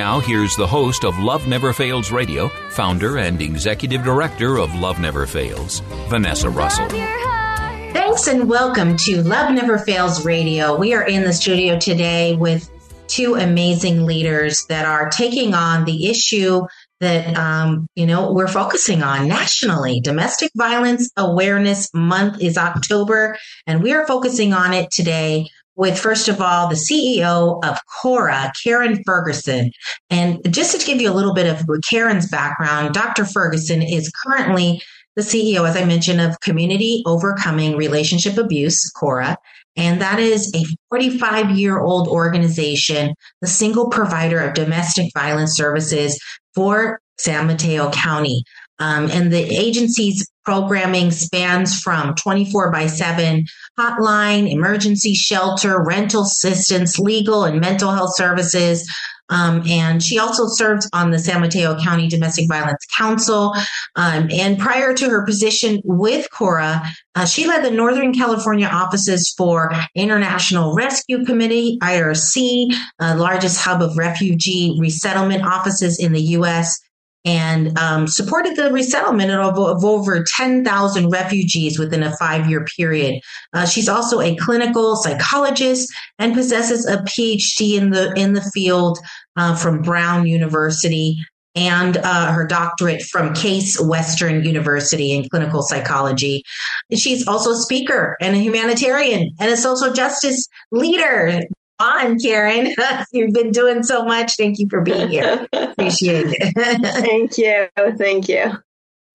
Now, here's the host of Love Never Fails Radio, founder and executive director of Love Never Fails, Vanessa Russell. Love your heart. Thanks and welcome to Love Never Fails Radio. We are in the studio today with two amazing leaders that are taking on the issue that um, you know we're focusing on nationally. Domestic Violence Awareness Month is October, and we are focusing on it today with first of all the CEO of Cora, Karen Ferguson. And just to give you a little bit of Karen's background, Dr. Ferguson is currently the CEO, as I mentioned, of Community Overcoming Relationship Abuse, Cora. And that is a 45 year old organization, the single provider of domestic violence services for San Mateo County. Um, and the agency's programming spans from 24 by 7 hotline, emergency shelter, rental assistance, legal and mental health services, um, and she also served on the San Mateo County Domestic Violence Council. Um, and prior to her position with Cora, uh, she led the Northern California offices for International Rescue Committee, IRC, uh, largest hub of refugee resettlement offices in the U.S. And um, supported the resettlement of, of over 10,000 refugees within a five year period. Uh, she's also a clinical psychologist and possesses a PhD in the in the field uh, from Brown University and uh, her doctorate from Case Western University in clinical psychology. She's also a speaker and a humanitarian and a social justice leader. On Karen, you've been doing so much. Thank you for being here. Appreciate it. Thank you. Thank you.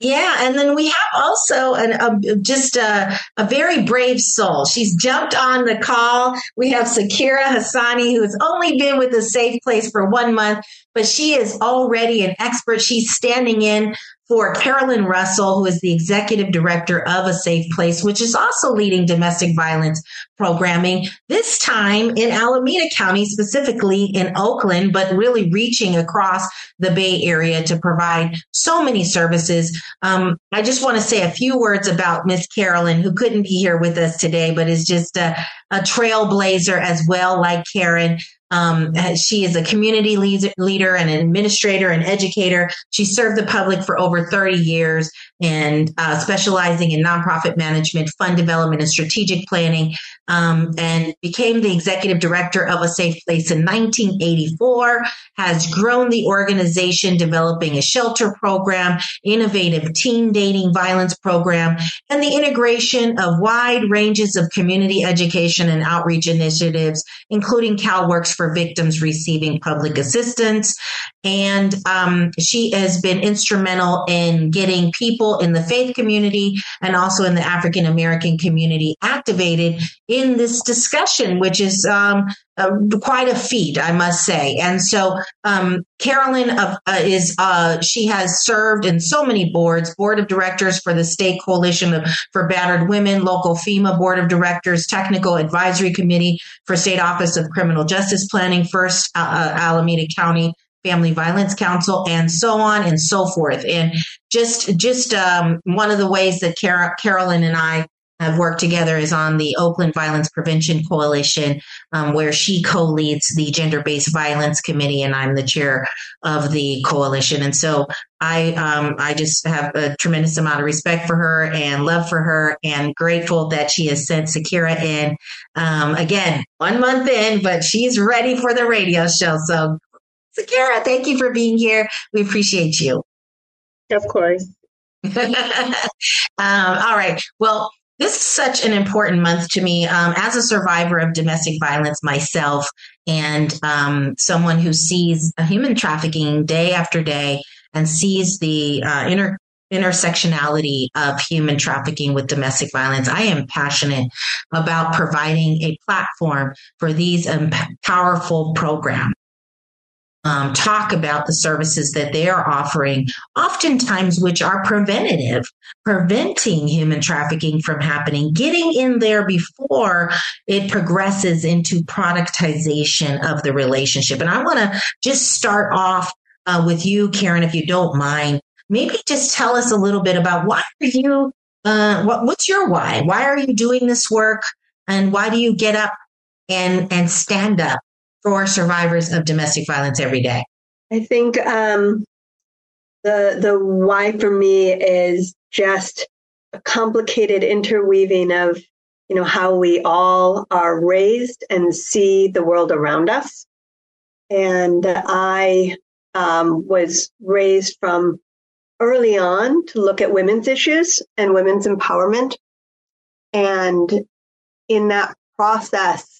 Yeah, and then we have also an, a, just a, a very brave soul. She's jumped on the call. We have Sakira Hassani, who has only been with the Safe Place for one month, but she is already an expert. She's standing in for Carolyn Russell, who is the executive director of A Safe Place, which is also leading domestic violence programming, this time in Alameda County, specifically in Oakland, but really reaching across the Bay Area to provide so many services. Um, I just want to say a few words about Miss Carolyn, who couldn't be here with us today, but is just a, a trailblazer as well, like Karen. Um, she is a community leader and an administrator and educator. She served the public for over 30 years and uh, specializing in nonprofit management, fund development, and strategic planning, um, and became the executive director of A Safe Place in 1984. Has grown the organization, developing a shelter program, innovative teen dating violence program, and the integration of wide ranges of community education and outreach initiatives, including CalWorks for victims receiving public assistance. And um, she has been instrumental in getting people in the faith community and also in the African American community activated in this discussion, which is um, uh, quite a feat, I must say. And so, um, Carolyn uh, is uh, she has served in so many boards: board of directors for the State Coalition of, for Battered Women, local FEMA board of directors, technical advisory committee for State Office of Criminal Justice Planning, First uh, uh, Alameda County Family Violence Council, and so on and so forth. And just just um, one of the ways that Car- Carolyn and I have worked together is on the Oakland Violence Prevention Coalition, um, where she co-leads the Gender Based Violence Committee, and I'm the chair of the coalition. And so I um, I just have a tremendous amount of respect for her and love for her, and grateful that she has sent Sakira in. Um, again, one month in, but she's ready for the radio show. So, Sakira, thank you for being here. We appreciate you. Of course. um, all right. Well, this is such an important month to me um, as a survivor of domestic violence myself and um, someone who sees human trafficking day after day and sees the uh, inter- intersectionality of human trafficking with domestic violence. I am passionate about providing a platform for these um, powerful programs um, talk about the services that they are offering, oftentimes which are preventative, preventing human trafficking from happening, getting in there before it progresses into productization of the relationship. And I want to just start off uh, with you, Karen, if you don't mind. Maybe just tell us a little bit about why are you, uh, what, what's your why? Why are you doing this work? And why do you get up and, and stand up for survivors of domestic violence every day? I think um, the the why for me is just a complicated interweaving of you know how we all are raised and see the world around us, and I um, was raised from early on to look at women's issues and women's empowerment, and in that process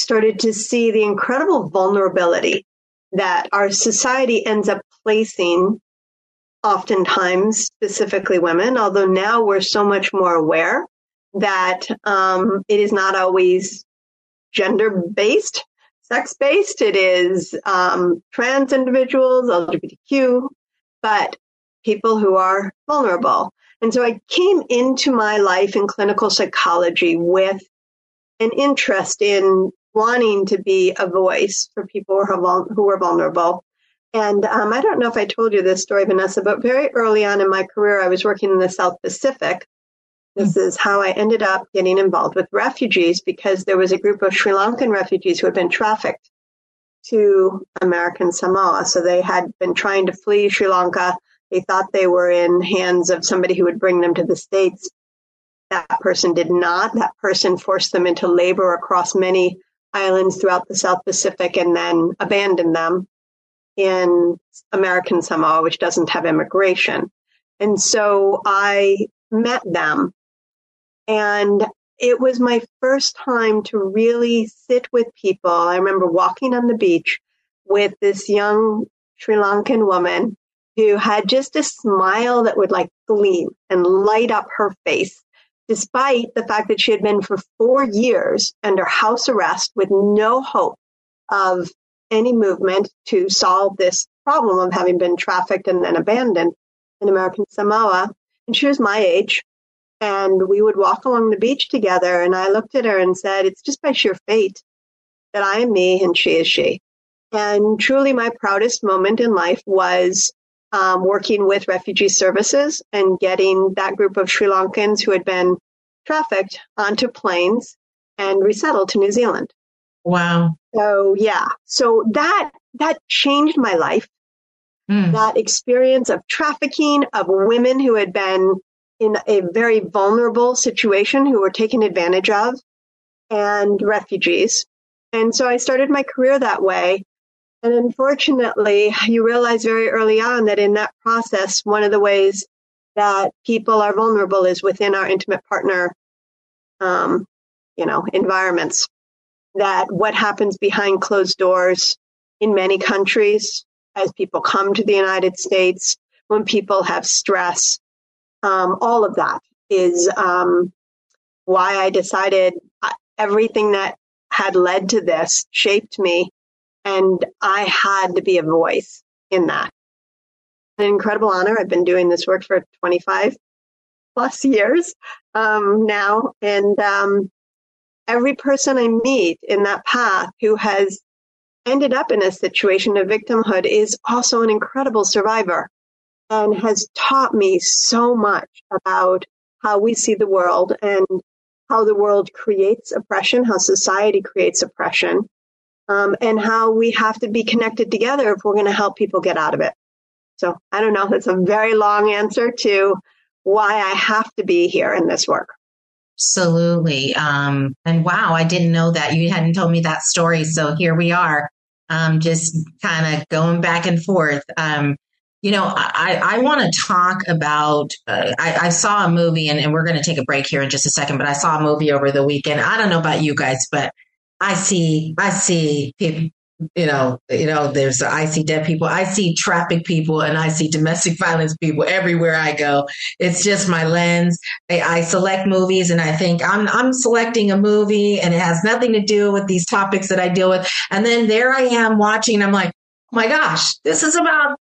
started to see the incredible vulnerability that our society ends up placing oftentimes specifically women although now we're so much more aware that um, it is not always gender based sex based it is um, trans individuals lgbtq but people who are vulnerable. And so i came into my life in clinical psychology with an interest in wanting to be a voice for people who are, who vulnerable. And um, I don't know if I told you this story, Vanessa, but very early on in my career, I was working in the South Pacific. This is how I ended up getting involved with refugees because there was a group of Sri Lankan refugees who had been trafficked to American Samoa. So they had been trying to flee Sri Lanka. They thought they were in hands of somebody who would bring them to the States. That person did not. That person forced them into labor across many islands throughout the South Pacific and then abandoned them in American Samoa, which doesn't have immigration. And so I met them and it was my first time to really sit with people. I remember walking on the beach with this young Sri Lankan woman who had just a smile that would like gleam and light up her face despite the fact that she had been for four years under house arrest with no hope of any movement to solve this problem of having been trafficked and then abandoned in American Samoa. And she was my age. And we would walk along the beach together. And I looked at her and said, It's just by sheer fate that I am me and she is she. And truly, my proudest moment in life was um, working with refugee services and getting that group of Sri Lankans who had been trafficked onto planes and resettled to New Zealand. Wow. So yeah, so that that changed my life. Mm. That experience of trafficking of women who had been in a very vulnerable situation who were taken advantage of and refugees. And so I started my career that way and unfortunately, you realize very early on that in that process, one of the ways that people are vulnerable is within our intimate partner, um, you know, environments. That what happens behind closed doors in many countries as people come to the United States, when people have stress, um, all of that is um, why I decided uh, everything that had led to this shaped me and I had to be a voice in that. An incredible honor. I've been doing this work for 25 plus years um, now. And um, every person I meet in that path who has ended up in a situation of victimhood is also an incredible survivor and has taught me so much about how we see the world and how the world creates oppression, how society creates oppression, um, and how we have to be connected together if we're going to help people get out of it. So I don't know. That's a very long answer to why I have to be here in this work. Absolutely. Um, and wow, I didn't know that. You hadn't told me that story. So here we are, um, just kind of going back and forth. Um, you know, I, I want to talk about. Uh, I, I, saw a movie, and, and we're going to take a break here in just a second. But I saw a movie over the weekend. I don't know about you guys, but I see, I see people. You know, you know. There's I see dead people. I see traffic people, and I see domestic violence people everywhere I go. It's just my lens. I, I select movies, and I think I'm I'm selecting a movie, and it has nothing to do with these topics that I deal with. And then there I am watching. I'm like, oh my gosh, this is about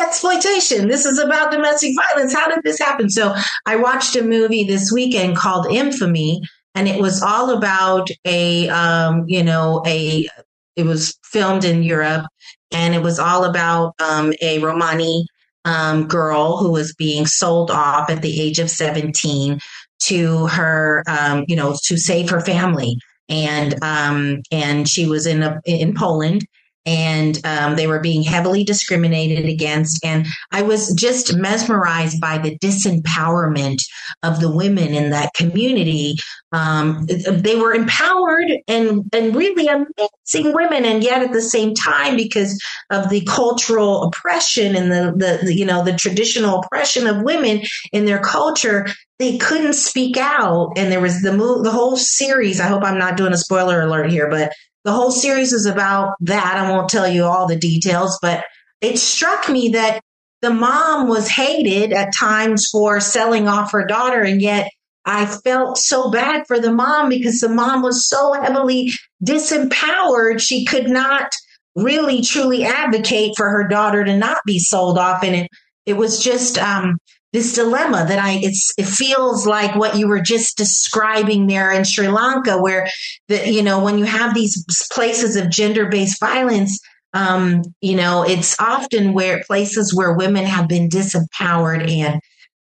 exploitation. This is about domestic violence. How did this happen? So I watched a movie this weekend called Infamy, and it was all about a, um, you know, a, it was filmed in Europe, and it was all about um, a Romani um, girl who was being sold off at the age of 17 to her, um, you know, to save her family. And um, and she was in a, in Poland, and um, they were being heavily discriminated against. And I was just mesmerized by the disempowerment of the women in that community. Um, they were empowered and, and really amazing women, and yet at the same time, because of the cultural oppression and the, the, the you know the traditional oppression of women in their culture, they couldn't speak out and there was the move the whole series i hope i'm not doing a spoiler alert here but the whole series is about that. I won't tell you all the details, but it struck me that the mom was hated at times for selling off her daughter, and yet I felt so bad for the mom because the mom was so heavily disempowered. She could not really truly advocate for her daughter to not be sold off. And it, it was just, um, this dilemma that I it's it feels like what you were just describing there in Sri Lanka, where the you know when you have these places of gender based violence, um, you know it's often where places where women have been disempowered and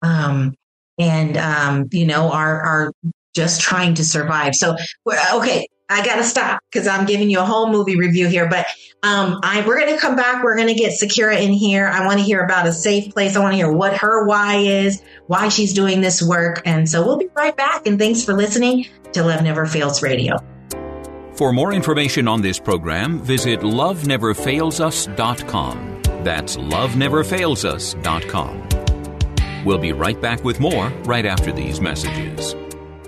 um, and um, you know are are just trying to survive. So okay, I got to stop because I'm giving you a whole movie review here. But um, I, we're to come back. We're to get Sakira in here. I want to hear about a safe place. I want to hear what her why is, why she's doing this work. And so we'll be right back. And thanks for listening to Love Never Fails Radio. For more information on this program, visit loveneverfailsus.com. That's loveneverfailsus.com. We'll be right back with more right after these messages.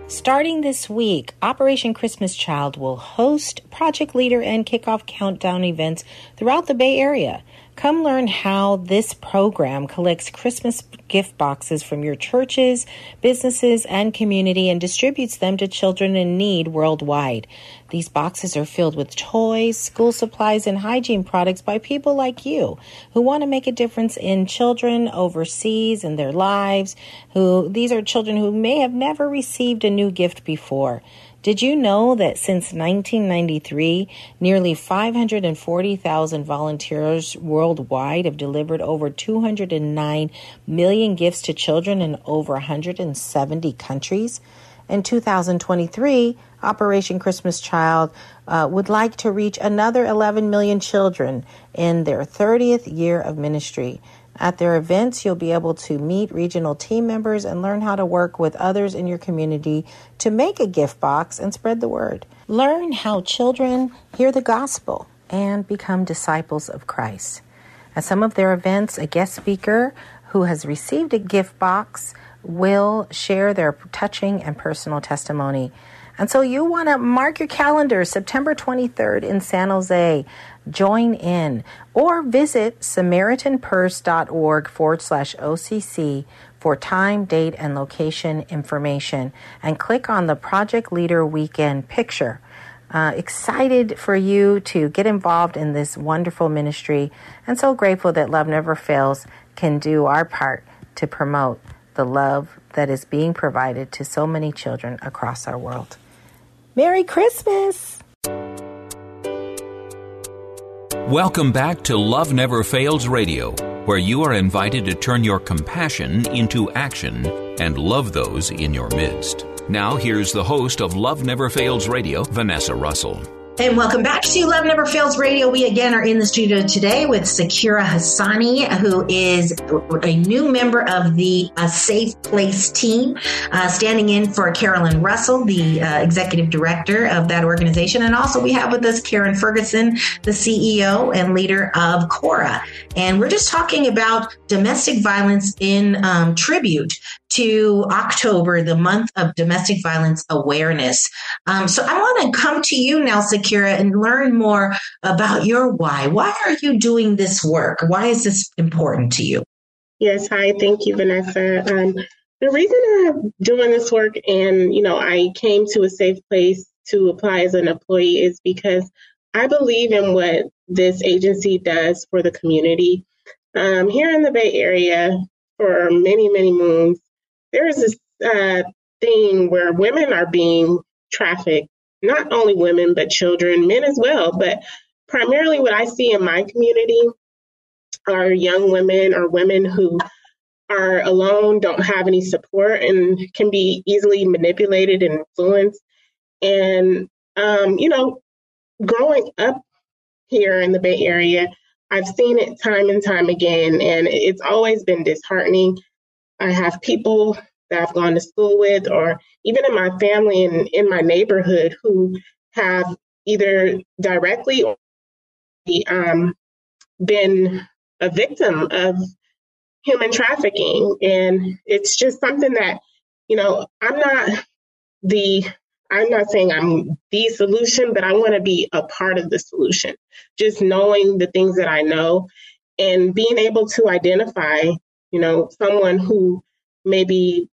Starting this week, Operation Christmas Child will host project leader and kickoff countdown events throughout the Bay Area. Come learn how this program collects Christmas gift boxes from your churches, businesses, and community and distributes them to children in need worldwide. These boxes are filled with toys, school supplies, and hygiene products by people like you who want to make a difference in children overseas and their lives. Who these are children who may have never received a new gift before. Did you know that since 1993, nearly 540,000 volunteers worldwide have delivered over 209 million gifts to children in over 170 countries? In 2023, Operation Christmas Child uh, would like to reach another 11 million children in their 30th year of ministry. At their events, you'll be able to meet regional team members and learn how to work with others in your community to make a gift box and spread the word. Learn how children hear the gospel and become disciples of Christ. At some of their events, a guest speaker who has received a gift box will share their touching and personal testimony. And so you want to mark your calendar September 23rd in San Jose join in, or visit SamaritansPurse.org forward slash OCC for time, date, and location information and click on the Project Leader Weekend picture. Uh, excited for you to get involved in this wonderful ministry and so grateful that Love Never Fails can do our part to promote the love that is being provided to so many children across our world. Merry Christmas! Welcome back to Love Never Fails Radio, where you are invited to turn your compassion into action and love those in your midst. Now, here's the host of Love Never Fails Radio, Vanessa Russell. And welcome back to Love Never Fails Radio. We again are in the studio today with Sakira Hassani, who is a new member of the uh, Safe Place team, uh, standing in for Carolyn Russell, the uh, executive director of that organization. And also we have with us Karen Ferguson, the CEO and leader of Cora. And we're just talking about domestic violence in um, tribute to October, the month of domestic violence awareness. Um, so I want to come to you now, Sakira, and learn more about your why. Why are you doing this work? Why is this important to you? Yes, hi. Thank you, Vanessa. Um, the reason I'm doing this work and, you know, I came to a safe place to apply as an employee is because I believe in what this agency does for the community. Um, here in the Bay Area, for many, many moons, there is this uh, thing where women are being trafficked, not only women, but children, men as well. But primarily, what I see in my community are young women or women who are alone, don't have any support, and can be easily manipulated and influenced. And, um, you know, growing up here in the Bay Area, I've seen it time and time again, and it's always been disheartening. I have people that I've gone to school with, or even in my family and in my neighborhood, who have either directly or um, been a victim of human trafficking. And it's just something that, you know, I'm not the I'm not saying I'm the solution, but I want to be a part of the solution. Just knowing the things that I know and being able to identify, you know, someone who may be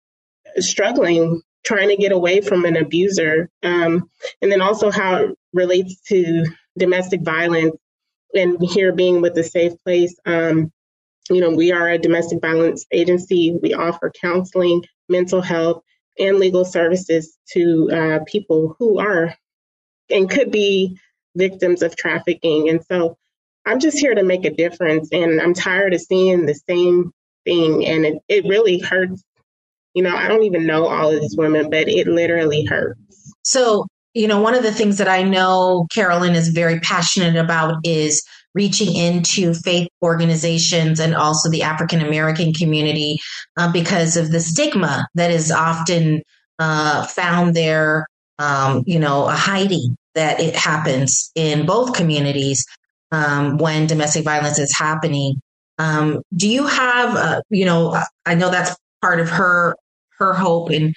struggling trying to get away from an abuser. Um, and then also how it relates to domestic violence and here being with the safe place. Um, you know, we are a domestic violence agency. We offer counseling, mental health, and legal services to uh, people who are and could be victims of trafficking. And so I'm just here to make a difference. And I'm tired of seeing the same thing. And it, it really hurts. You know, I don't even know all of these women, but it literally hurts. So, you know, one of the things that I know Carolyn is very passionate about is reaching into faith organizations and also the African American community uh, because of the stigma that is often uh, found there, um, you know, a hiding that it happens in both communities um, when domestic violence is happening. Um, do you have, uh, you know, I know that's part of her her hope in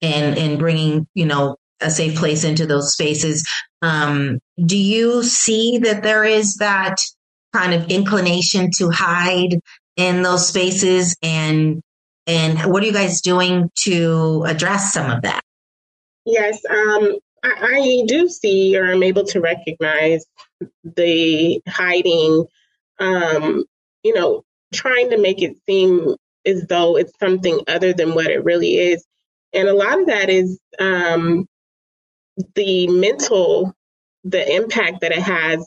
in in bringing, you know, a safe place into those spaces. Um, do you see that there is that kind of inclination to hide in those spaces and and what are you guys doing to address some of that? Yes, um, I, I, do see or I'm able to recognize the hiding, um, you know, trying to make it seem as though it's something other than what it really is. And a lot of that is um, the mental, the impact that it has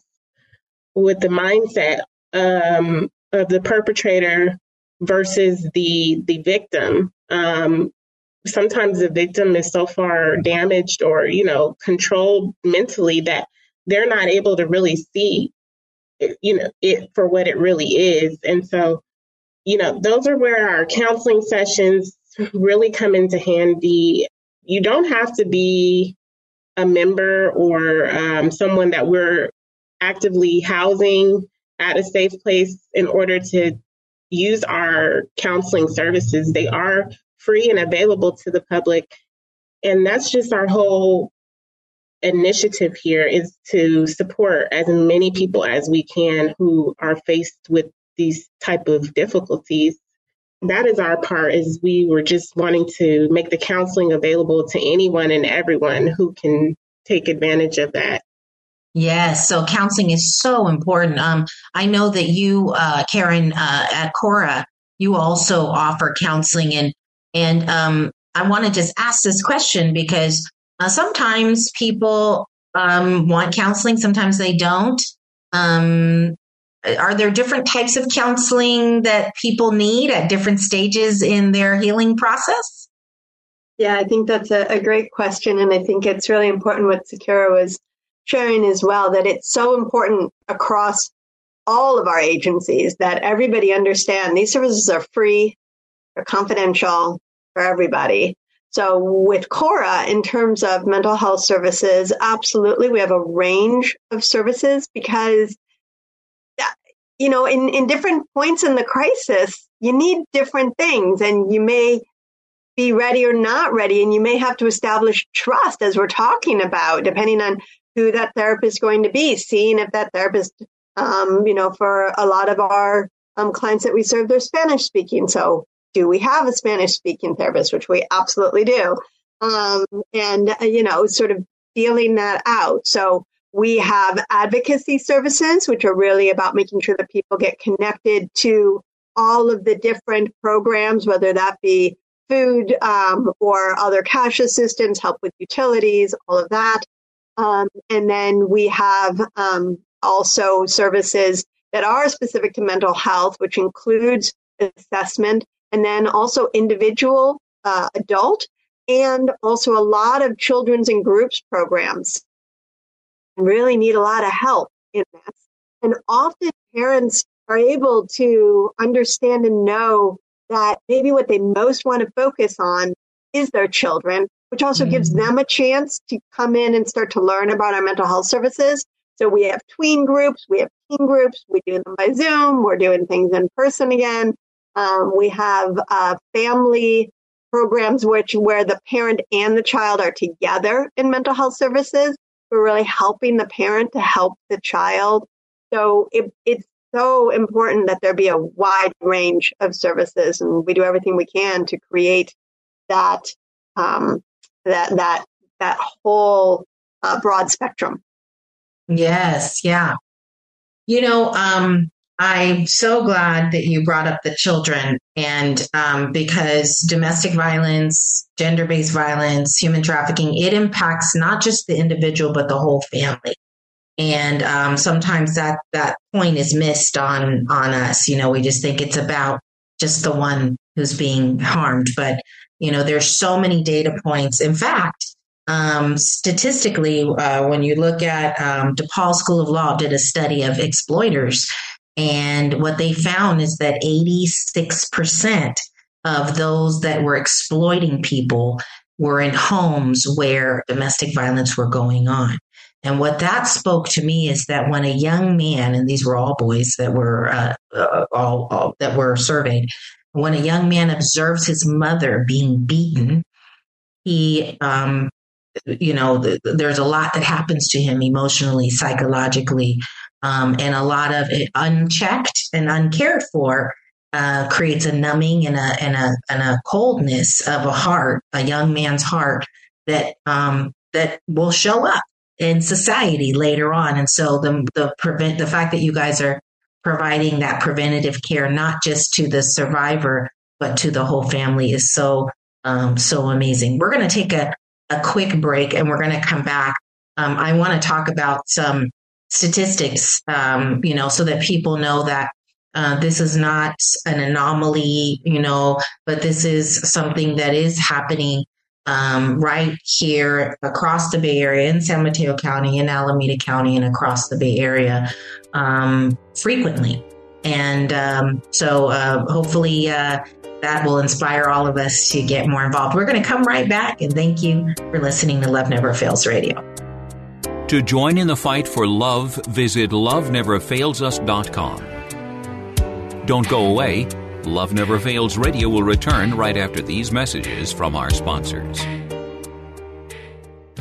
with the mindset um, of the perpetrator versus the the victim. Um, sometimes the victim is so far damaged or you know controlled mentally that they're not able to really see you know it for what it really is and so you know those are where our counseling sessions really come into handy you don't have to be a member or um, someone that we're actively housing at a safe place in order to use our counseling services. They are free and available to the public. And that's just our whole initiative here is to support as many people as we can who are faced with these type of difficulties that is our part is we were just wanting to make the counseling available to anyone and everyone who can take advantage of that Yes, so counseling is so important. Um, I know that you, uh, Karen, uh, at Cora, you also offer counseling, and and um, I want to just ask this question because uh, sometimes people um, want counseling, sometimes they don't. Um, are there different types of counseling that people need at different stages in their healing process? Yeah, I think that's a, a great question, and I think it's really important what Sakira was sharing as well that it's so important across all of our agencies that everybody understand these services are free, they're confidential for everybody. So with Cora, in terms of mental health services, absolutely, we have a range of services because, you know, in, in different points in the crisis, you need different things and you may be ready or not ready. And you may have to establish trust as we're talking about, depending on who that therapist is going to be, seeing if that therapist, um, you know, for a lot of our um, clients that we serve, they're Spanish speaking. So do we have a Spanish speaking therapist, which we absolutely do. Um, and, uh, you know, sort of feeling that out. So we have advocacy services, which are really about making sure that people get connected to all of the different programs, whether that be food um, or other cash assistance, help with utilities, all of that. Um, and then we have um, also services that are specific to mental health, which includes assessment and then also individual uh, adult and also a lot of children's and groups programs. Really need a lot of help in this. And often parents are able to understand and know that maybe what they most want to focus on is their children which also mm-hmm. gives them a chance to come in and start to learn about our mental health services. So we have tween groups we have teen groups we do them by zoom we're doing things in person again um, we have uh, family programs which where the parent and the child are together in mental health services. We're really helping the parent to help the child. So it, it's so important that there be a wide range of services, and we do everything we can to create that um, that that that whole uh, broad spectrum. Yes, yeah. You know, um, I'm so glad that you brought up the children, and um, because domestic violence, gender based violence, human trafficking, it impacts not just the individual, but the whole family. And um, sometimes that, that point is missed on, on us. You know, we just think it's about just the one who's being harmed. But, you know, there's so many data points. In fact, um, statistically, uh, when you look at um, DePaul School of Law did a study of exploiters and what they found is that 86% of those that were exploiting people were in homes where domestic violence were going on. And what that spoke to me is that when a young man, and these were all boys that were uh, uh, all, all that were surveyed, when a young man observes his mother being beaten, he um, you know, th- there's a lot that happens to him emotionally, psychologically, um, and a lot of it unchecked and uncared for uh, creates a numbing and a, and a and a coldness of a heart, a young man's heart that um, that will show up in society later on. And so the the prevent the fact that you guys are providing that preventative care not just to the survivor but to the whole family is so um, so amazing. We're going to take a a quick break and we're going to come back. Um, I want to talk about some statistics, um, you know, so that people know that uh, this is not an anomaly, you know, but this is something that is happening um, right here across the Bay Area in San Mateo County, in Alameda County, and across the Bay Area um, frequently. And um, so uh, hopefully uh, that will inspire all of us to get more involved. We're going to come right back and thank you for listening to Love Never Fails Radio. To join in the fight for love, visit loveneverfailsus.com. Don't go away. Love Never Fails Radio will return right after these messages from our sponsors.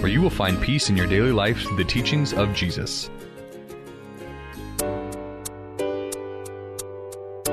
where you will find peace in your daily life through the teachings of Jesus.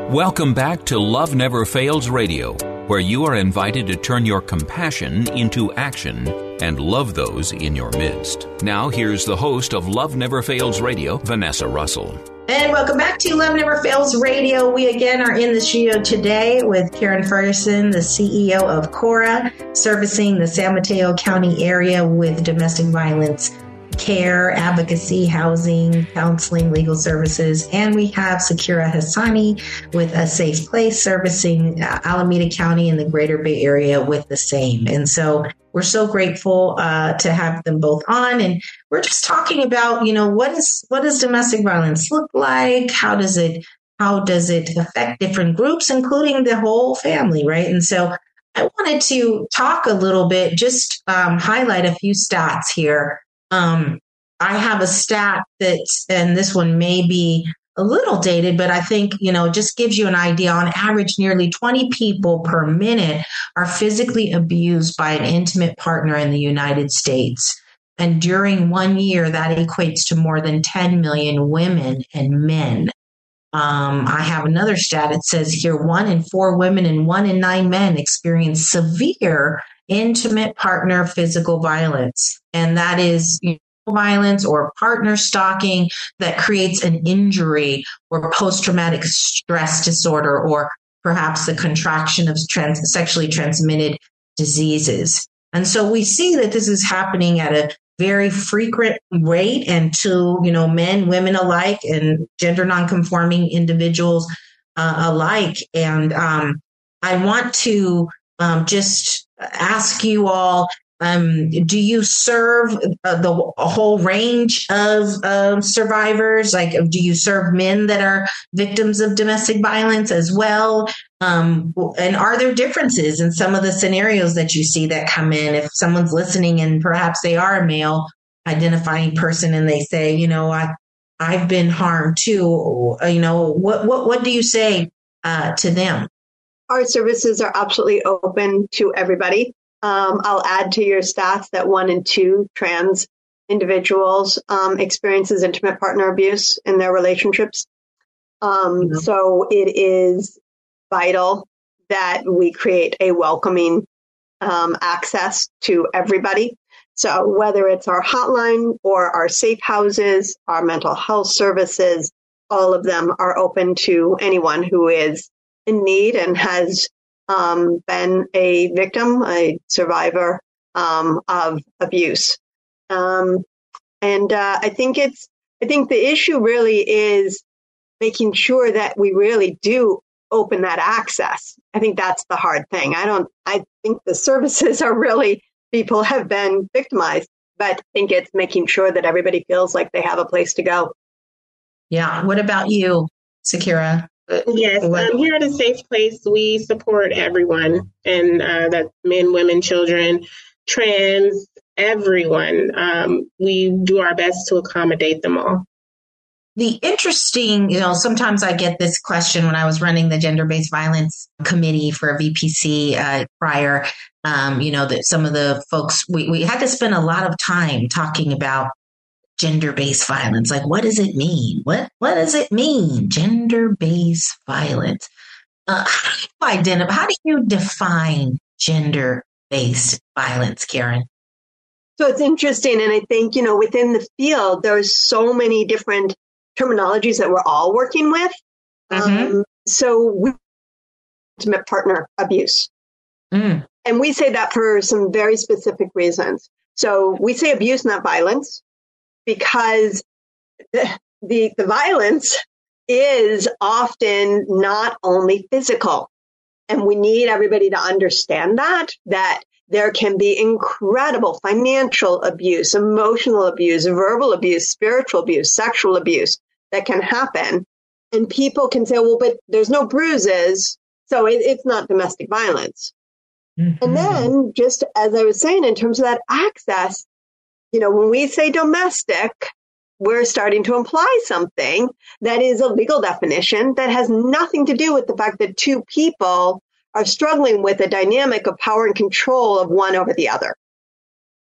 Welcome back to Love Never Fails Radio, where you are invited to turn your compassion into action and love those in your midst. Now, here's the host of Love Never Fails Radio, Vanessa Russell. And welcome back to Love Never Fails Radio. We again are in the studio today with Karen Ferguson, the CEO of Cora, servicing the San Mateo County area with domestic violence care, advocacy, housing, counseling, legal services. And we have Sakira Hassani with a safe place servicing uh, Alameda County and the greater Bay Area with the same. And so we're so grateful uh, to have them both on. And we're just talking about, you know, what is what does domestic violence look like? How does it how does it affect different groups, including the whole family, right? And so I wanted to talk a little bit, just um, highlight a few stats here um, I have a stat that, and this one may be a little dated, but I think, you know, just gives you an idea. On average, nearly 20 people per minute are physically abused by an intimate partner in the United States. And during one year, that equates to more than 10 million women and men. Um, I have another stat. It says here one in four women and one in nine men experience severe intimate partner physical violence. And that is violence or partner stalking that creates an injury or post traumatic stress disorder or perhaps the contraction of trans- sexually transmitted diseases. And so we see that this is happening at a very frequent rate and to, you know, men, women alike and gender nonconforming individuals uh, alike. And um, I want to um, just ask you all um, do you serve uh, the whole range of uh, survivors? Like, do you serve men that are victims of domestic violence as well? Um, and are there differences in some of the scenarios that you see that come in? If someone's listening and perhaps they are a male identifying person and they say, you know, I, I've been harmed too. You know, what what what do you say uh, to them? Our services are absolutely open to everybody. Um, I'll add to your stats that one in two trans individuals um, experiences intimate partner abuse in their relationships. Um, mm-hmm. So it is vital that we create a welcoming um, access to everybody. So whether it's our hotline or our safe houses, our mental health services, all of them are open to anyone who is in need and has um, been a victim, a survivor um, of abuse. Um, and uh, I think it's, I think the issue really is making sure that we really do open that access. I think that's the hard thing. I don't, I think the services are really, people have been victimized, but I think it's making sure that everybody feels like they have a place to go. Yeah. What about you, Sakira? Yes, um, here at a safe place, we support everyone, and uh, that's men, women, children, trans, everyone. Um, we do our best to accommodate them all. The interesting, you know, sometimes I get this question when I was running the gender based violence committee for VPC uh, prior. Um, you know, that some of the folks, we, we had to spend a lot of time talking about gender based violence? Like, what does it mean? What what does it mean? Gender based violence. Uh, how do you identify? How do you define gender based violence, Karen? So it's interesting, and I think you know within the field there's so many different terminologies that we're all working with. Mm-hmm. Um, so we intimate partner abuse, mm. and we say that for some very specific reasons. So we say abuse, not violence because the, the, the violence is often not only physical. And we need everybody to understand that, that there can be incredible financial abuse, emotional abuse, verbal abuse, spiritual abuse, sexual abuse that can happen. And people can say, well, but there's no bruises. So it, it's not domestic violence. Mm-hmm. And then just as I was saying, in terms of that access, you know, when we say domestic, we're starting to imply something that is a legal definition that has nothing to do with the fact that two people are struggling with a dynamic of power and control of one over the other.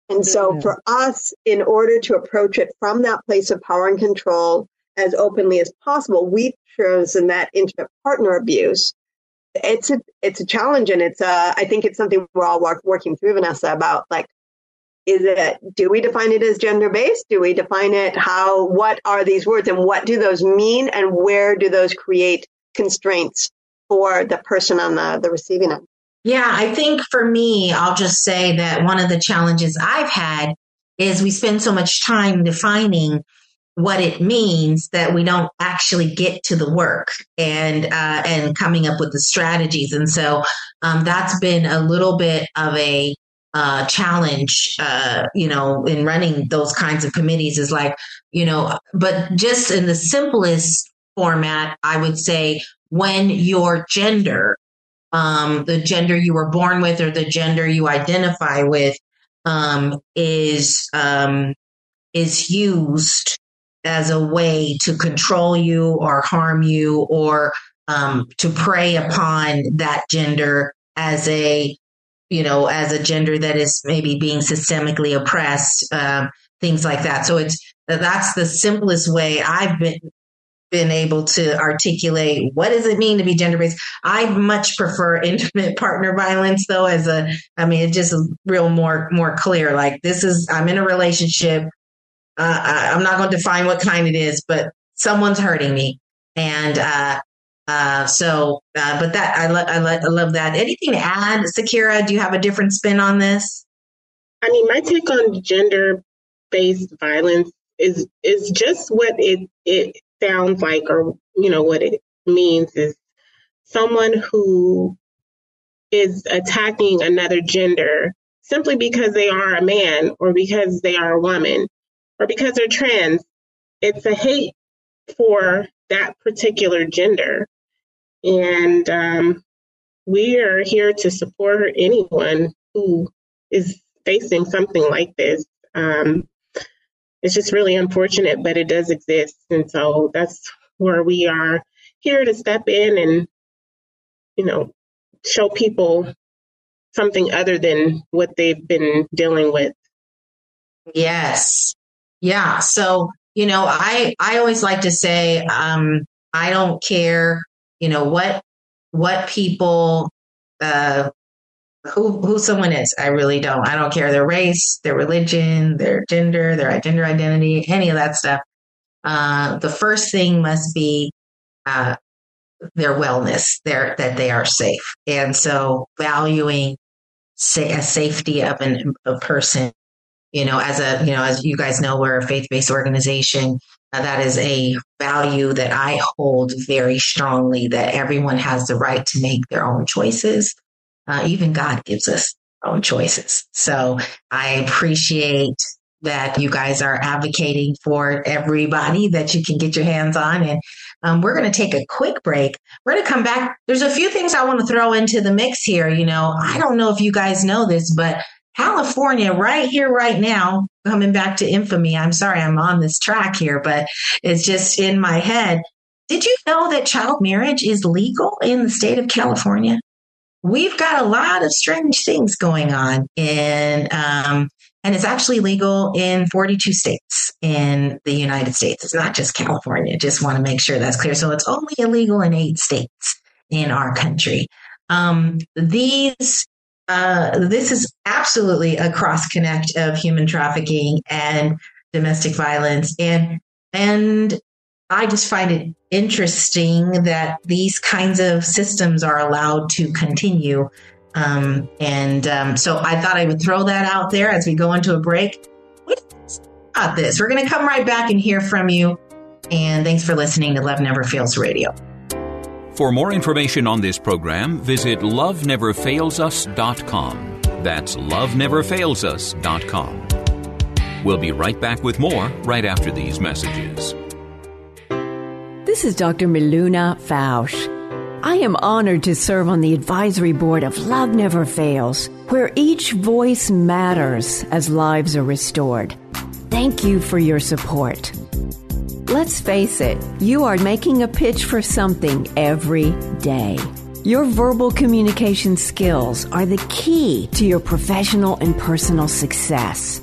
And so mm-hmm. for us, in order to approach it from that place of power and control as openly as possible, we've chosen that intimate partner abuse. It's a, it's a challenge and it's a, I think it's something we're all work, working through, Vanessa, about like, is it, do we define it as gender based? Do we define it how, what are these words and what do those mean and where do those create constraints for the person on the, the receiving end? Yeah, I think for me, I'll just say that one of the challenges I've had is we spend so much time defining what it means that we don't actually get to the work and uh, and coming up with the strategies. And so um, that's been a little bit of a uh, challenge, uh, you know, in running those kinds of committees is like, you know, but just in the simplest format, I would say when your gender um, the gender you were born with or the gender you identify with um, is um, is used as a way to control you or harm you or um, to prey upon that gender as a you know as a gender that is maybe being systemically oppressed um, things like that. So it's that's the simplest way i've been been able to articulate what does it mean to be gender based. I much prefer intimate partner violence though as a I mean it's just real more more clear. Like this is I'm in a relationship. Uh, I, am not going to define what kind it is but someone's hurting me. And uh, uh, so uh, but that I, lo- I, lo- I love that. Anything to add? Sakira do you have a different spin on this? I mean my take on gender based violence is is just what it it sounds like or you know what it means is someone who is attacking another gender simply because they are a man or because they are a woman or because they're trans. It's a hate for that particular gender and um, we are here to support anyone who is facing something like this um, it's just really unfortunate, but it does exist. And so that's where we are here to step in and, you know, show people something other than what they've been dealing with. Yes. Yeah. So, you know, I, I always like to say, um, I don't care, you know, what, what people, uh, who who someone is. I really don't. I don't care their race, their religion, their gender, their gender identity, any of that stuff. Uh, the first thing must be uh, their wellness, their that they are safe, and so valuing say a safety of an, a person. You know, as a you know, as you guys know, we're a faith based organization. That is a value that I hold very strongly. That everyone has the right to make their own choices uh, even God gives us our own choices. So I appreciate that you guys are advocating for everybody that you can get your hands on. And um, we're going to take a quick break. We're going to come back. There's a few things I want to throw into the mix here. You know, I don't know if you guys know this, but California, right here, right now, coming back to infamy. I'm sorry, I'm on this track here, but it's just in my head. Did you know that child marriage is legal in the state of California? we've got a lot of strange things going on in um, and it's actually legal in 42 states in the United States. It's not just California. Just want to make sure that's clear. So it's only illegal in eight states in our country. Um, these, uh, this is absolutely a cross connect of human trafficking and domestic violence. And, and I just find it interesting that these kinds of systems are allowed to continue. Um, and um, so I thought I would throw that out there as we go into a break. About this? We're going to come right back and hear from you. And thanks for listening to Love Never Fails Radio. For more information on this program, visit loveneverfailsus.com. That's loveneverfailsus.com. We'll be right back with more right after these messages. This is Dr. Miluna Fausch. I am honored to serve on the advisory board of Love Never Fails, where each voice matters as lives are restored. Thank you for your support. Let's face it, you are making a pitch for something every day. Your verbal communication skills are the key to your professional and personal success.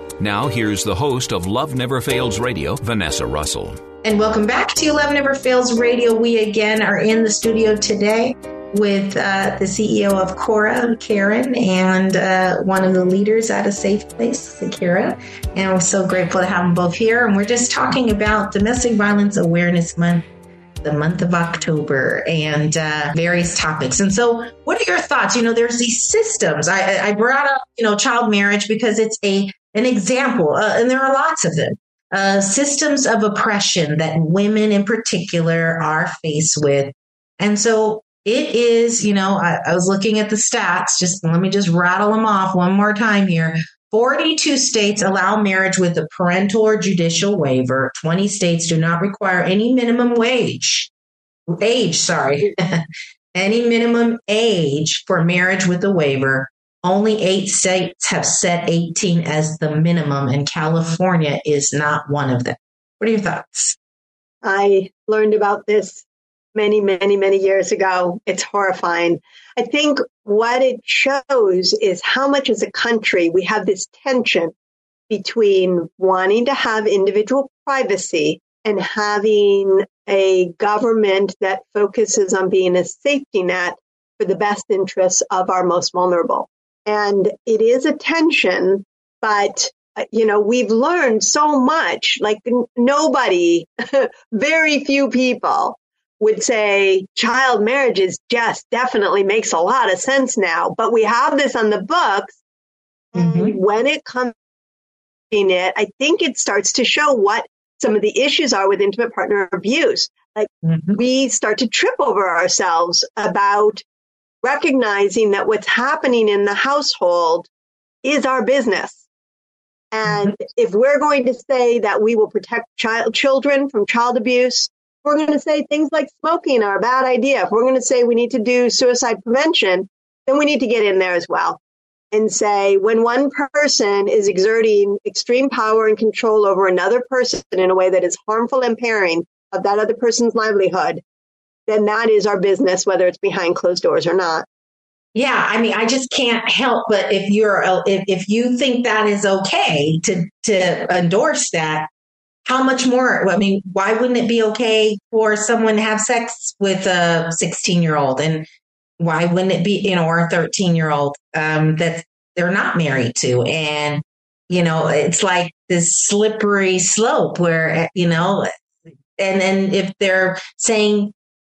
Now, here's the host of Love Never Fails Radio, Vanessa Russell. And welcome back to Love Never Fails Radio. We again are in the studio today with uh, the CEO of Cora, Karen, and uh, one of the leaders at A Safe Place, Sakira. And we're so grateful to have them both here. And we're just talking about Domestic Violence Awareness Month the month of October and uh, various topics. And so, what are your thoughts? You know, there's these systems. I, I brought up, you know, child marriage because it's a an example, uh, and there are lots of them. Uh, systems of oppression that women in particular are faced with. And so it is, you know, I, I was looking at the stats, just let me just rattle them off one more time here. 42 states allow marriage with a parental or judicial waiver. 20 states do not require any minimum wage, age, sorry, any minimum age for marriage with a waiver. Only eight states have set 18 as the minimum, and California is not one of them. What are your thoughts? I learned about this many, many, many years ago. It's horrifying. I think what it shows is how much as a country we have this tension between wanting to have individual privacy and having a government that focuses on being a safety net for the best interests of our most vulnerable. And it is a tension, but uh, you know, we've learned so much. Like nobody, very few people would say child marriage is just definitely makes a lot of sense now, but we have this on the books. Mm-hmm. When it comes in it, I think it starts to show what some of the issues are with intimate partner abuse. Like mm-hmm. we start to trip over ourselves about recognizing that what's happening in the household is our business. And mm-hmm. if we're going to say that we will protect child, children from child abuse, we're going to say things like smoking are a bad idea, if we're going to say we need to do suicide prevention, then we need to get in there as well and say when one person is exerting extreme power and control over another person in a way that is harmful and impairing of that other person's livelihood, then that is our business, whether it's behind closed doors or not. Yeah, I mean, I just can't help but if you're if, if you think that is okay to to endorse that, how much more? I mean, why wouldn't it be okay for someone to have sex with a 16 year old? And why wouldn't it be, you know, or a 13 year old um, that they're not married to? And, you know, it's like this slippery slope where, you know, and then if they're saying,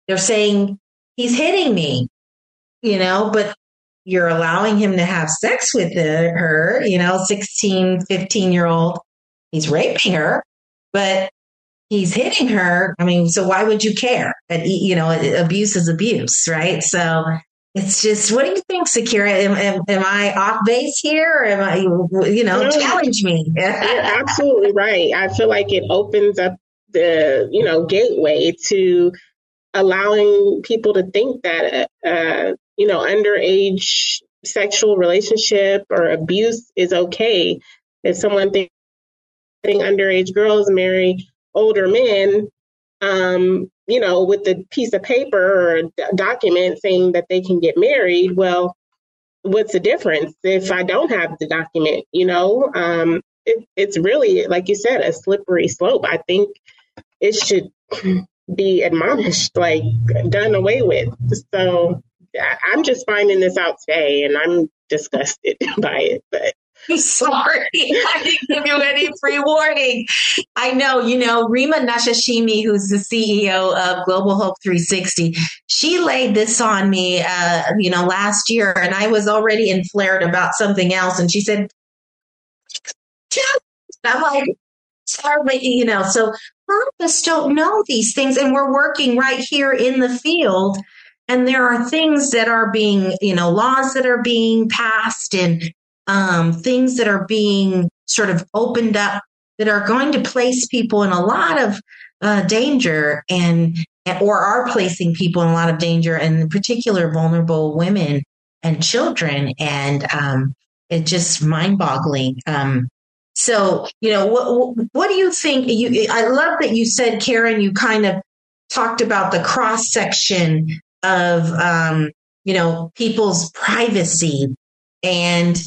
they're saying he's hitting me, you know, but you're allowing him to have sex with her, you know, 16, 15 year old, he's raping her but he's hitting her. I mean, so why would you care? That you know, abuse is abuse, right? So it's just, what do you think, Sakira? Am, am, am I off base here, or am I, you know, no, challenge me? absolutely right. I feel like it opens up the, you know, gateway to allowing people to think that, uh, you know, underage sexual relationship or abuse is okay. If someone thinks underage girls marry older men, um, you know, with a piece of paper or document saying that they can get married. Well, what's the difference if I don't have the document? You know, um, it, it's really, like you said, a slippery slope. I think it should be admonished, like done away with. So I'm just finding this out today and I'm disgusted by it. But I'm sorry. I didn't give you any free warning. I know, you know, Rima Nashashibi, who's the CEO of Global Hope 360, she laid this on me, uh, you know, last year, and I was already inflared about something else. And she said, I'm like, sorry, you know, so lot us don't know these things, and we're working right here in the field. And there are things that are being, you know, laws that are being passed and um, things that are being sort of opened up that are going to place people in a lot of uh, danger and or are placing people in a lot of danger and in particular vulnerable women and children. And um, it's just mind-boggling. Um, so you know what what do you think you i love that you said karen you kind of talked about the cross section of um, you know people's privacy and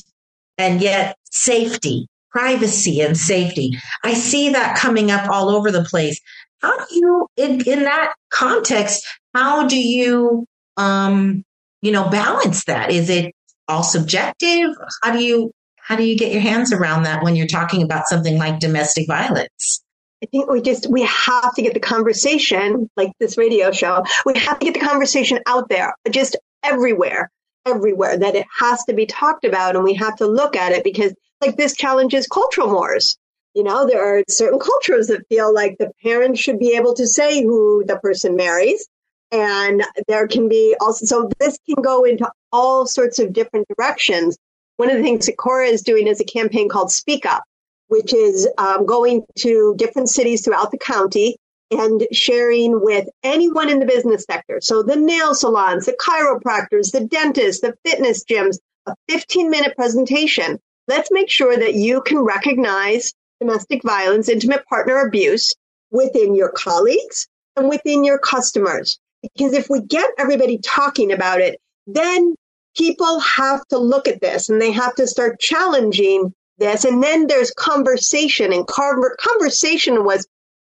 and yet safety, privacy and safety. I see that coming up all over the place. How do you, in, in that context, how do you, um, you know, balance that? Is it all subjective? How do you, how do you get your hands around that when you're talking about something like domestic violence? I think we just we have to get the conversation, like this radio show, we have to get the conversation out there, just everywhere everywhere that it has to be talked about and we have to look at it because like this challenges cultural mores. You know, there are certain cultures that feel like the parents should be able to say who the person marries. And there can be also, so this can go into all sorts of different directions. One of the things that Cora is doing is a campaign called Speak Up, which is um, going to different cities throughout the county and sharing with anyone in the business sector. So the nail salons, the chiropractors, the dentists, the fitness gyms, a 15 minute presentation. Let's make sure that you can recognize domestic violence, intimate partner abuse within your colleagues and within your customers. Because if we get everybody talking about it, then people have to look at this and they have to start challenging this. And then there's conversation and conversation was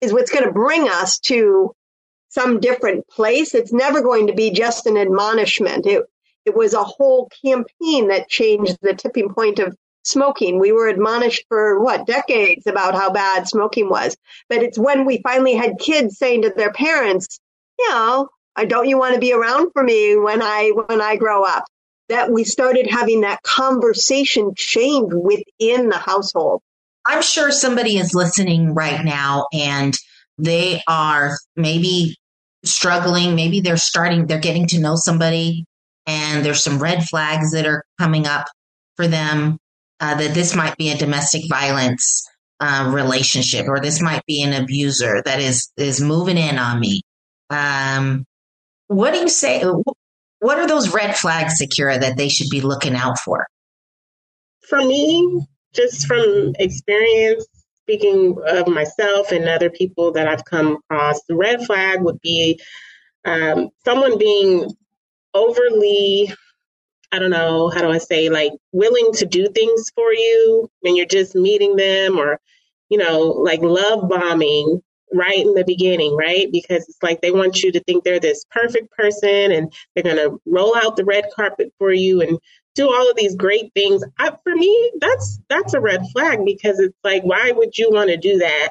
is what's going to bring us to some different place. It's never going to be just an admonishment. It, it was a whole campaign that changed the tipping point of smoking. We were admonished for what decades about how bad smoking was. But it's when we finally had kids saying to their parents, you know, don't you want to be around for me when I when I grow up? That we started having that conversation change within the household. I'm sure somebody is listening right now and they are maybe struggling. Maybe they're starting, they're getting to know somebody and there's some red flags that are coming up for them uh, that this might be a domestic violence uh, relationship or this might be an abuser that is is moving in on me. Um, what do you say? What are those red flags, Sakira, that they should be looking out for? For me, just from experience, speaking of myself and other people that I've come across, the red flag would be um, someone being overly, I don't know, how do I say, like willing to do things for you when you're just meeting them or, you know, like love bombing right in the beginning, right? Because it's like they want you to think they're this perfect person and they're going to roll out the red carpet for you and do all of these great things. I, for me, that's that's a red flag because it's like, why would you want to do that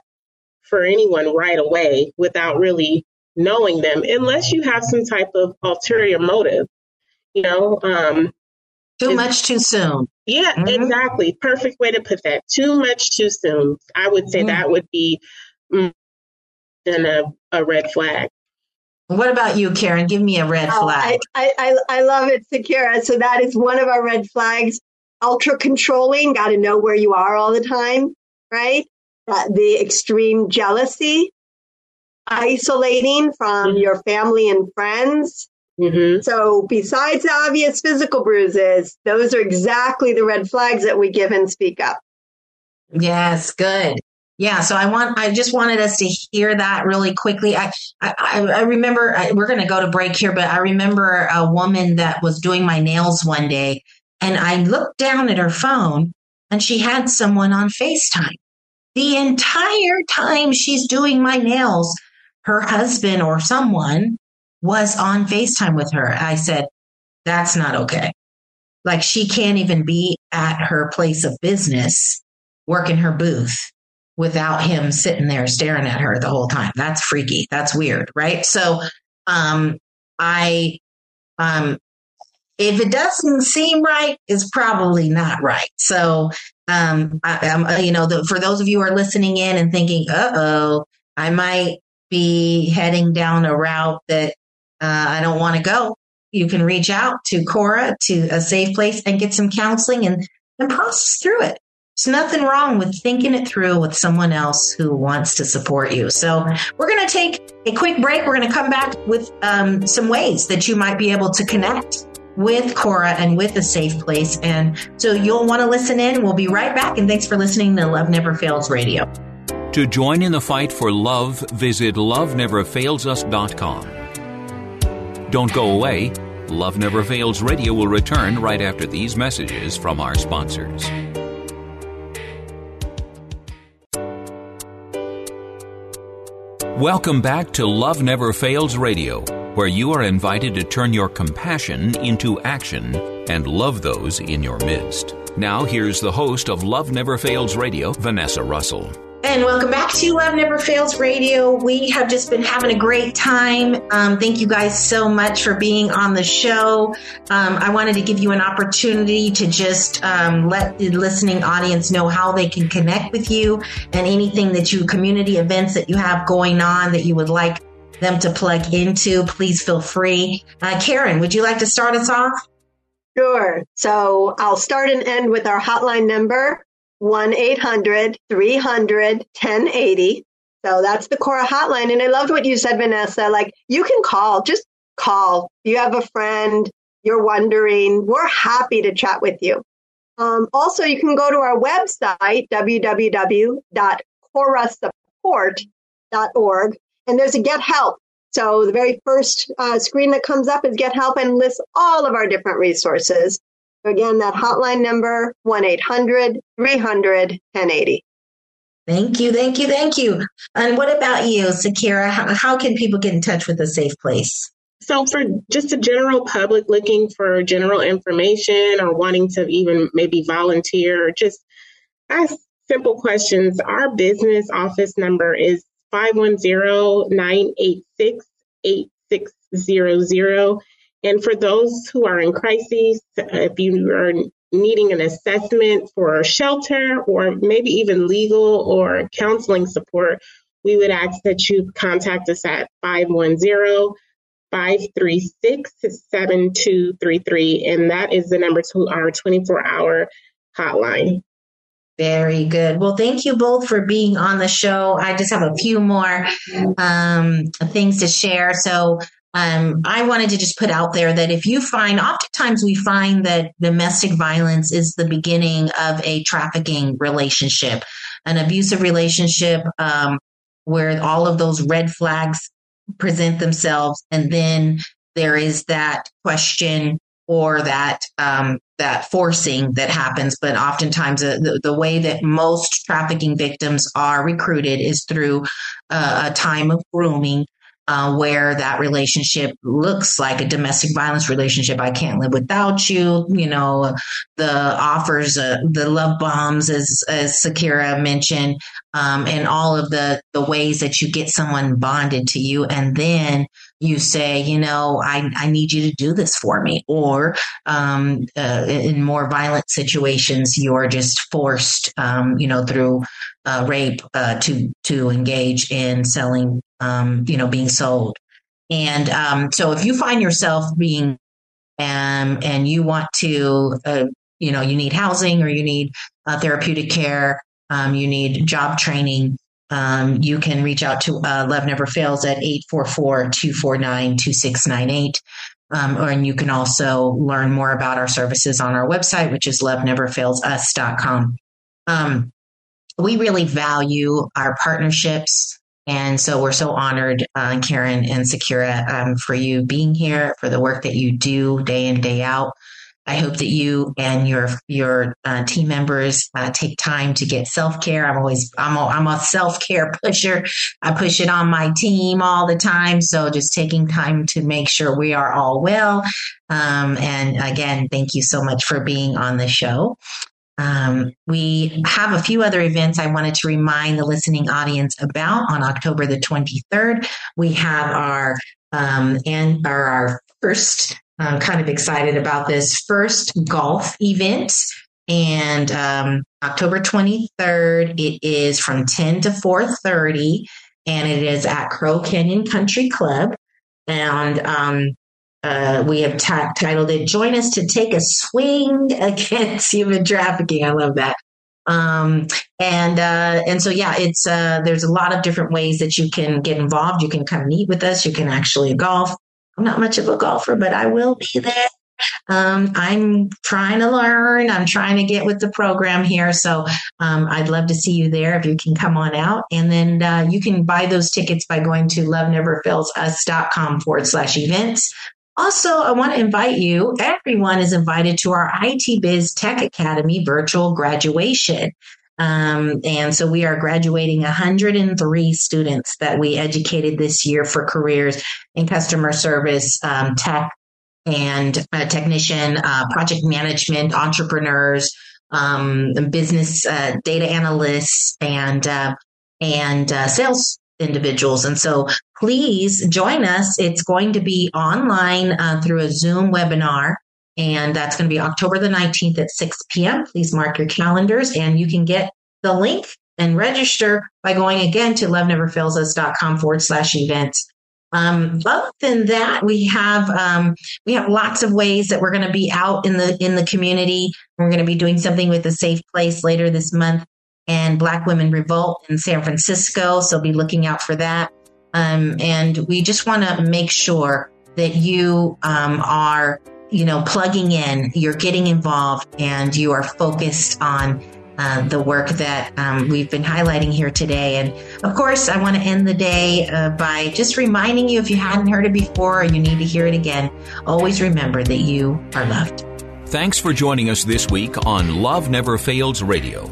for anyone right away without really knowing them, unless you have some type of ulterior motive? You know, um, too much too soon. Yeah, mm-hmm. exactly. Perfect way to put that. Too much too soon. I would say mm-hmm. that would be mm, a, a red flag. What about you, Karen? Give me a red oh, flag. I, I, I love it, Sakira. So that is one of our red flags. Ultra controlling, got to know where you are all the time, right? Uh, the extreme jealousy, isolating from mm-hmm. your family and friends. Mm-hmm. So besides the obvious physical bruises, those are exactly the red flags that we give and speak up. Yes, good. Yeah, so I want I just wanted us to hear that really quickly. I I, I remember I, we're going to go to break here, but I remember a woman that was doing my nails one day, and I looked down at her phone, and she had someone on Facetime. The entire time she's doing my nails, her husband or someone was on FaceTime with her. I said, "That's not okay." like she can't even be at her place of business working her booth without him sitting there staring at her the whole time. That's freaky. That's weird, right? So, um, I, um, if it doesn't seem right, it's probably not right. So, um, I, am you know, the, for those of you who are listening in and thinking, "Uh oh, I might be heading down a route that uh, I don't want to go," you can reach out to Cora to a safe place and get some counseling and and process through it. There's nothing wrong with thinking it through with someone else who wants to support you. So we're going to take a quick break. We're going to come back with um, some ways that you might be able to connect with Cora and with a safe place. And so you'll want to listen in. We'll be right back. And thanks for listening to Love Never Fails Radio. To join in the fight for love, visit loveneverfailsus.com. Don't go away. Love Never Fails Radio will return right after these messages from our sponsors. Welcome back to Love Never Fails Radio, where you are invited to turn your compassion into action and love those in your midst. Now, here's the host of Love Never Fails Radio, Vanessa Russell. And welcome back to Love Never Fails Radio. We have just been having a great time. Um, thank you guys so much for being on the show. Um, I wanted to give you an opportunity to just um, let the listening audience know how they can connect with you and anything that you, community events that you have going on that you would like them to plug into. Please feel free. Uh, Karen, would you like to start us off? Sure. So I'll start and end with our hotline number 1 800 300 1080. So that's the Cora hotline. And I loved what you said, Vanessa. Like you can call, just call. You have a friend, you're wondering, we're happy to chat with you. Um, also, you can go to our website, www.corasupport.org, and there's a get help. So the very first uh, screen that comes up is get help and lists all of our different resources. Again, that hotline number, 1 800 300 1080. Thank you, thank you, thank you. And what about you, Sakira? How, how can people get in touch with a safe place? So, for just a general public looking for general information or wanting to even maybe volunteer or just ask simple questions, our business office number is 510 986 8600. And for those who are in crises, if you are needing an assessment for shelter or maybe even legal or counseling support, we would ask that you contact us at 510 536 7233. And that is the number to our 24 hour hotline. Very good. Well, thank you both for being on the show. I just have a few more um, things to share. So, um, I wanted to just put out there that if you find, oftentimes we find that domestic violence is the beginning of a trafficking relationship, an abusive relationship um, where all of those red flags present themselves. And then there is that question or that um, that forcing that happens. But oftentimes, uh, the, the way that most trafficking victims are recruited is through uh, a time of grooming uh, where that relationship looks like a domestic violence relationship. I can't live without you. You know, the offers, uh, the love bombs, as as Sakira mentioned, um, and all of the the ways that you get someone bonded to you, and then you say, you know, I, I need you to do this for me. Or um, uh, in more violent situations, you're just forced, um, you know, through uh, rape uh, to to engage in selling um, you know, being sold. And um, so if you find yourself being, um, and you want to, uh, you know, you need housing or you need uh, therapeutic care, um, you need job training, um, you can reach out to uh, Love Never Fails at 844-249-2698. Um, or, and you can also learn more about our services on our website, which is loveneverfailsus.com. Um, we really value our partnerships and so we're so honored, uh, Karen and Sakira, um, for you being here, for the work that you do day in, day out. I hope that you and your your uh, team members uh, take time to get self care. I'm always I'm a, I'm a self care pusher. I push it on my team all the time. So just taking time to make sure we are all well. Um, and again, thank you so much for being on the show. Um, we have a few other events I wanted to remind the listening audience about on October the 23rd. We have our um, and our, our first I'm kind of excited about this first golf event. And um, October 23rd, it is from 10 to 4.30, and it is at Crow Canyon Country Club. And um, uh, we have t- titled it "Join Us to Take a Swing Against Human Trafficking." I love that. Um, and uh, and so yeah, it's uh, there's a lot of different ways that you can get involved. You can come meet with us. You can actually golf. I'm not much of a golfer, but I will be there. Um, I'm trying to learn. I'm trying to get with the program here. So um, I'd love to see you there if you can come on out. And then uh, you can buy those tickets by going to loveneverfailsus.com forward slash events. Also, I want to invite you, everyone is invited to our IT Biz Tech Academy virtual graduation. Um, and so we are graduating 103 students that we educated this year for careers in customer service, um, tech, and technician, uh, project management, entrepreneurs, um, business uh, data analysts, and uh, and uh, sales individuals. And so please join us. It's going to be online uh, through a Zoom webinar and that's going to be October the 19th at 6 p.m. Please mark your calendars and you can get the link and register by going again to loveneverfailsus.com forward slash events. Um, other than that, we have um, we have lots of ways that we're going to be out in the in the community. We're going to be doing something with a safe place later this month, and Black Women Revolt in San Francisco. So be looking out for that. Um, and we just want to make sure that you um, are you know, plugging in, you're getting involved, and you are focused on uh, the work that um, we've been highlighting here today. And of course, I want to end the day uh, by just reminding you if you hadn't heard it before or you need to hear it again, always remember that you are loved. Thanks for joining us this week on Love Never Fails Radio.